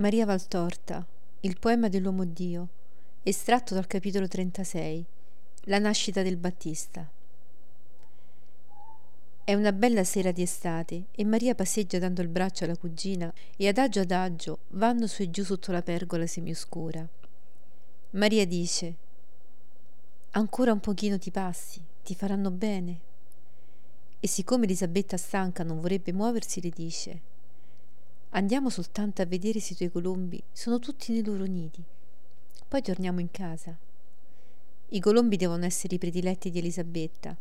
Maria Valtorta, il poema dell'uomo Dio, estratto dal capitolo 36, La nascita del Battista. È una bella sera di estate e Maria passeggia dando il braccio alla cugina e adagio adagio vanno su e giù sotto la pergola semioscura. Maria dice: Ancora un pochino ti passi, ti faranno bene. E siccome Elisabetta stanca non vorrebbe muoversi, le dice: Andiamo soltanto a vedere se i tuoi colombi sono tutti nei loro nidi. Poi torniamo in casa. I colombi devono essere i prediletti di Elisabetta,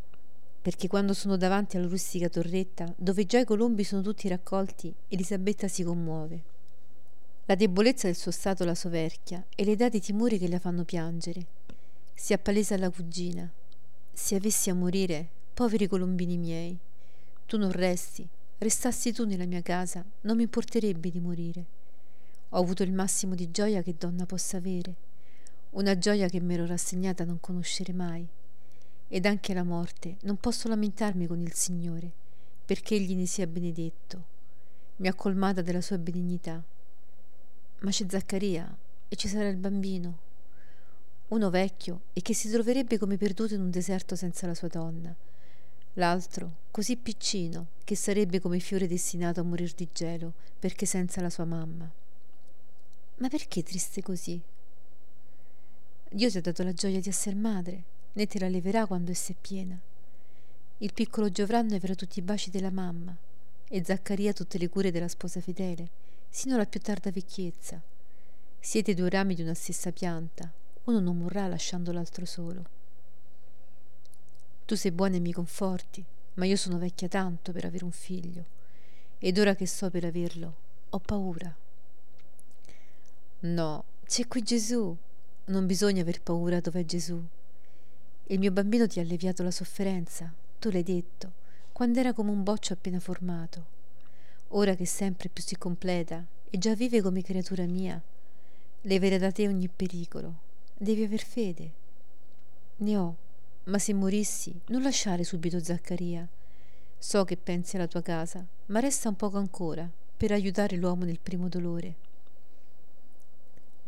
perché quando sono davanti alla rustica torretta, dove già i colombi sono tutti raccolti, Elisabetta si commuove. La debolezza del suo stato la soverchia e le dà dei timori che la fanno piangere. Si appalesa alla cugina. Se avessi a morire, poveri colombini miei, tu non resti, restassi tu nella mia casa, non mi importerebbe di morire. Ho avuto il massimo di gioia che donna possa avere, una gioia che m'ero rassegnata a non conoscere mai. Ed anche la morte non posso lamentarmi con il Signore, perché Egli ne sia benedetto. Mi ha colmata della sua benignità. Ma c'è Zaccaria e ci sarà il bambino. Uno vecchio e che si troverebbe come perduto in un deserto senza la sua donna l'altro così piccino che sarebbe come fiore destinato a morir di gelo perché senza la sua mamma. Ma perché triste così? Dio ti ha dato la gioia di essere madre, né te la leverà quando essa è piena. Il piccolo Giovranno avrà tutti i baci della mamma e Zaccaria tutte le cure della sposa fedele, sino alla più tarda vecchiezza. Siete due rami di una stessa pianta, uno non morrà lasciando l'altro solo. Tu sei buona e mi conforti, ma io sono vecchia tanto per avere un figlio, ed ora che so per averlo, ho paura. No, c'è qui Gesù. Non bisogna aver paura dov'è Gesù. Il mio bambino ti ha alleviato la sofferenza, tu l'hai detto, quando era come un boccio appena formato. Ora che sempre più si completa e già vive come creatura mia, leverà da te ogni pericolo. Devi aver fede. Ne ho ma se morissi, non lasciare subito Zaccaria. So che pensi alla tua casa, ma resta un poco ancora per aiutare l'uomo nel primo dolore.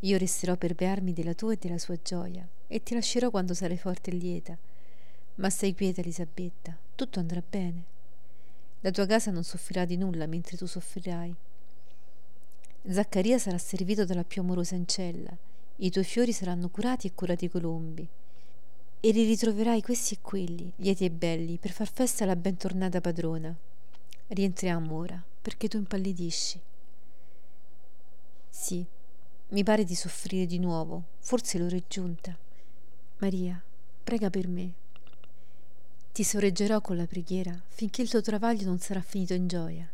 Io resterò per bearmi della tua e della sua gioia e ti lascerò quando sarai forte e lieta. Ma stai quieta, Elisabetta, tutto andrà bene. La tua casa non soffrirà di nulla mentre tu soffrirai. Zaccaria sarà servito dalla più amorosa ancella, i tuoi fiori saranno curati e curati i colombi e li ritroverai questi e quelli, lieti e belli, per far festa alla bentornata padrona. Rientriamo ora, perché tu impallidisci. Sì, mi pare di soffrire di nuovo, forse l'ora è giunta. Maria, prega per me. Ti sorreggerò con la preghiera finché il tuo travaglio non sarà finito in gioia.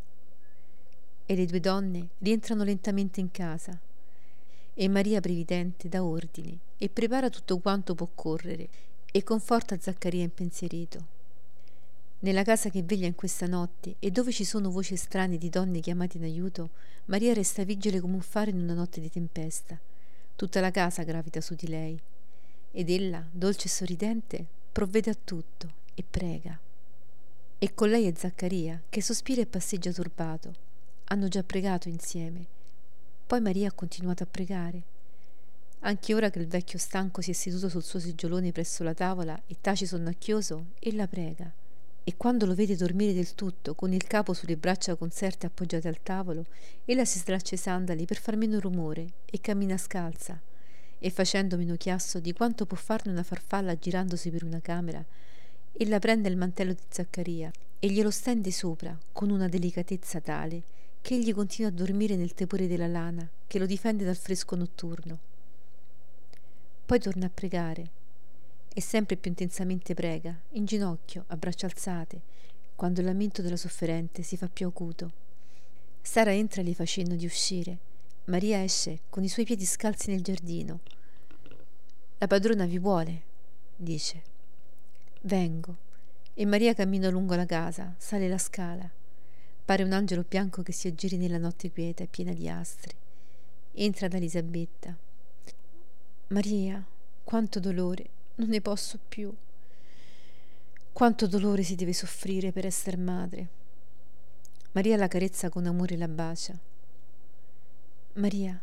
E le due donne rientrano lentamente in casa. E Maria Previdente dà ordini e prepara tutto quanto può correre e conforta Zaccaria impensierito. Nella casa che veglia in questa notte e dove ci sono voci strane di donne chiamate in aiuto, Maria resta vigile come un faro in una notte di tempesta. Tutta la casa gravita su di lei. Ed ella, dolce e sorridente, provvede a tutto e prega. E con lei è Zaccaria, che sospira e passeggia turbato. Hanno già pregato insieme. Poi Maria ha continuato a pregare anche ora che il vecchio stanco si è seduto sul suo seggiolone presso la tavola e tace sonnacchioso, ella prega. E quando lo vede dormire del tutto, con il capo sulle braccia conserte appoggiate al tavolo, ella si straccia i sandali per far meno rumore e cammina scalza. E facendo meno chiasso di quanto può farne una farfalla girandosi per una camera, ella prende il mantello di Zaccaria e glielo stende sopra con una delicatezza tale che egli continua a dormire nel tepore della lana che lo difende dal fresco notturno. Poi torna a pregare e sempre più intensamente prega, in ginocchio, a braccia alzate, quando il lamento della sofferente si fa più acuto. Sara entra e gli fa cenno di uscire. Maria esce con i suoi piedi scalzi nel giardino. La padrona vi vuole, dice. Vengo. E Maria cammina lungo la casa, sale la scala. Pare un angelo bianco che si aggiri nella notte quieta e piena di astri. Entra da Elisabetta. Maria, quanto dolore, non ne posso più. Quanto dolore si deve soffrire per essere madre. Maria la carezza con amore e la bacia. Maria,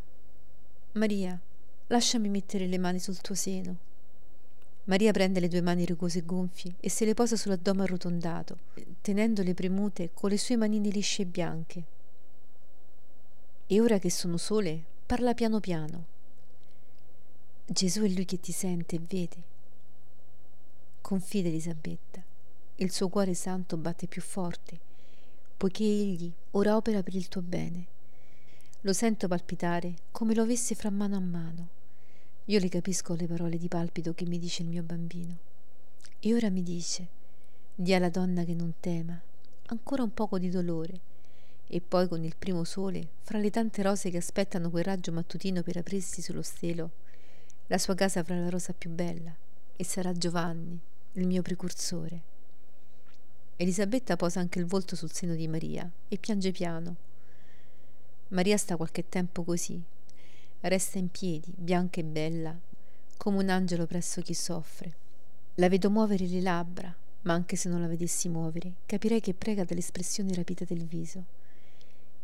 Maria, lasciami mettere le mani sul tuo seno. Maria prende le due mani rugose e gonfie e se le posa sull'addome arrotondato, tenendole premute con le sue manine lisce e bianche. E ora che sono sole, parla piano piano. Gesù è lui che ti sente e vede. Confida Elisabetta, il suo cuore santo batte più forte, poiché egli ora opera per il tuo bene. Lo sento palpitare come lo avesse fra mano a mano io le capisco le parole di palpito che mi dice il mio bambino. E ora mi dice, di alla donna che non tema, ancora un poco di dolore. E poi con il primo sole, fra le tante rose che aspettano quel raggio mattutino per aprirsi sullo stelo, la sua casa avrà la rosa più bella e sarà Giovanni, il mio precursore. Elisabetta posa anche il volto sul seno di Maria e piange piano. Maria sta qualche tempo così, resta in piedi, bianca e bella, come un angelo presso chi soffre. La vedo muovere le labbra, ma anche se non la vedessi muovere, capirei che prega dall'espressione rapita del viso.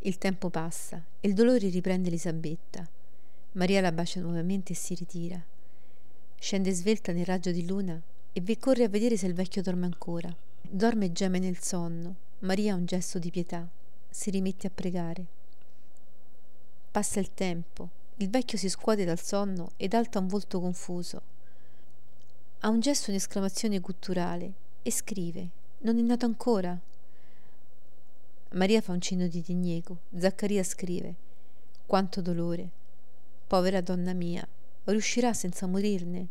Il tempo passa e il dolore riprende Elisabetta. Maria la bacia nuovamente e si ritira. Scende svelta nel raggio di luna e vi corre a vedere se il vecchio dorme ancora. Dorme e geme nel sonno. Maria ha un gesto di pietà. Si rimette a pregare. Passa il tempo il vecchio si scuote dal sonno ed alta un volto confuso. Ha un gesto, un'esclamazione gutturale e scrive: Non è nato ancora? Maria fa un cenno di diniego. Zaccaria scrive: Quanto dolore. Povera donna mia, riuscirà senza morirne?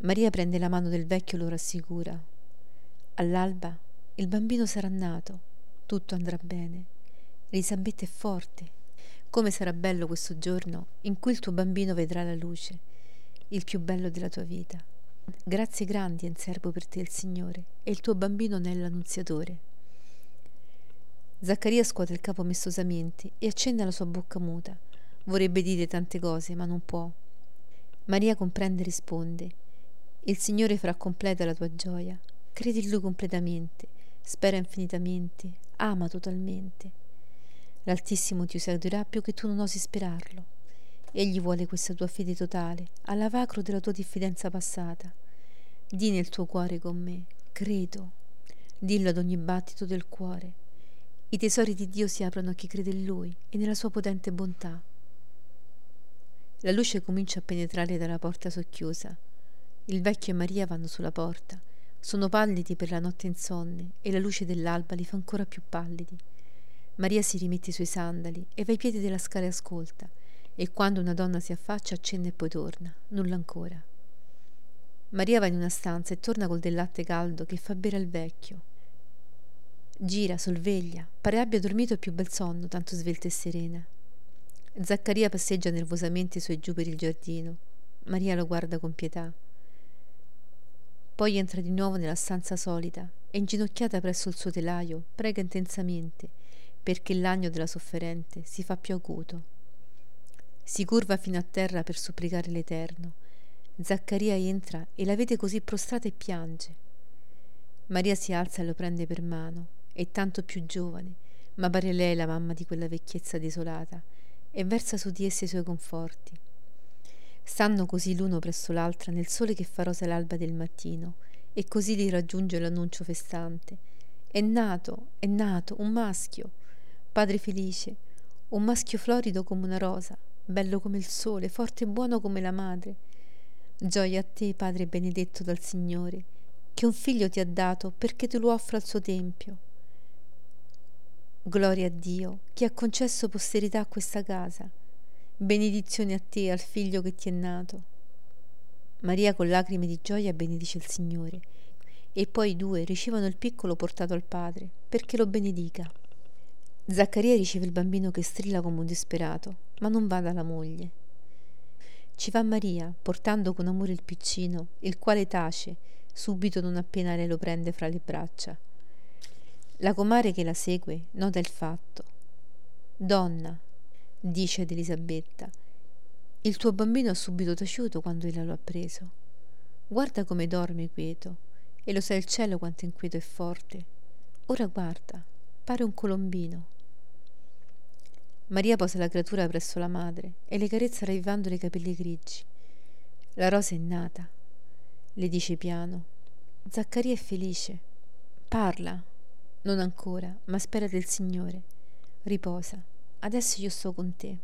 Maria prende la mano del vecchio e lo rassicura. All'alba il bambino sarà nato, tutto andrà bene. Elisabetta è forte, come sarà bello questo giorno in cui il tuo bambino vedrà la luce, il più bello della tua vita. Grazie grandi è in serbo per te il Signore e il tuo bambino ne è l'annunziatore. Zaccaria scuote il capo mestosamente e accende la sua bocca muta. Vorrebbe dire tante cose, ma non può. Maria comprende e risponde. Il Signore farà completa la tua gioia. Credi in Lui completamente, spera infinitamente, ama totalmente. L'Altissimo ti userà più che tu non osi sperarlo. Egli vuole questa tua fede totale, all'avacro della tua diffidenza passata. Di nel tuo cuore con me, credo. Dillo ad ogni battito del cuore. I tesori di Dio si aprono a chi crede in Lui e nella sua potente bontà. La luce comincia a penetrare dalla porta socchiusa. Il vecchio e Maria vanno sulla porta. Sono pallidi per la notte insonne e la luce dell'alba li fa ancora più pallidi. Maria si rimette i suoi sandali e va ai piedi della scala e ascolta, e quando una donna si affaccia accenna e poi torna, nulla ancora. Maria va in una stanza e torna col del latte caldo che fa bere al vecchio. Gira, sorveglia, pare abbia dormito più bel sonno, tanto svelta e serena. Zaccaria passeggia nervosamente su e giù per il giardino. Maria lo guarda con pietà. Poi entra di nuovo nella stanza solita e inginocchiata presso il suo telaio prega intensamente perché l'agno della sofferente si fa più acuto. Si curva fino a terra per supplicare l'Eterno. Zaccaria entra e la vede così prostrata e piange. Maria si alza e lo prende per mano. È tanto più giovane, ma pare lei la mamma di quella vecchiezza desolata e versa su di esse i suoi conforti. Stanno così l'uno presso l'altra nel sole che fa rosa l'alba del mattino e così li raggiunge l'annuncio festante. È nato, è nato, un maschio padre felice, un maschio florido come una rosa, bello come il sole, forte e buono come la madre. Gioia a te, Padre benedetto dal Signore, che un figlio ti ha dato perché te lo offra al suo tempio. Gloria a Dio, che ha concesso posterità a questa casa. Benedizione a te, al figlio che ti è nato. Maria con lacrime di gioia benedice il Signore, e poi i due ricevono il piccolo portato al padre, perché lo benedica. Zaccaria riceve il bambino che strilla come un disperato, ma non va dalla moglie. Ci va Maria, portando con amore il piccino, il quale tace, subito non appena lei lo prende fra le braccia. La comare che la segue nota il fatto. Donna, dice ad Elisabetta, il tuo bambino ha subito taciuto quando ella lo ha preso. Guarda come dorme quieto, e lo sa il cielo quanto è inquieto e forte. Ora guarda, pare un colombino. Maria posa la creatura presso la madre e le carezza ravvivando i capelli grigi. La rosa è nata, le dice piano. Zaccaria è felice. Parla, non ancora, ma spera del Signore. Riposa. Adesso io sto con te.